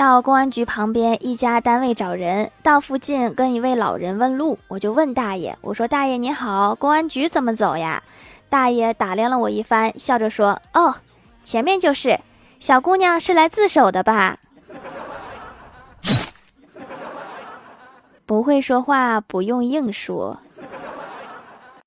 到公安局旁边一家单位找人到附近跟一位老人问路。我就问大爷我说大爷你好公安局怎么走呀？大爷打量了我一番笑着说哦前面就是小姑娘是来自首的吧？不会说话不用硬说。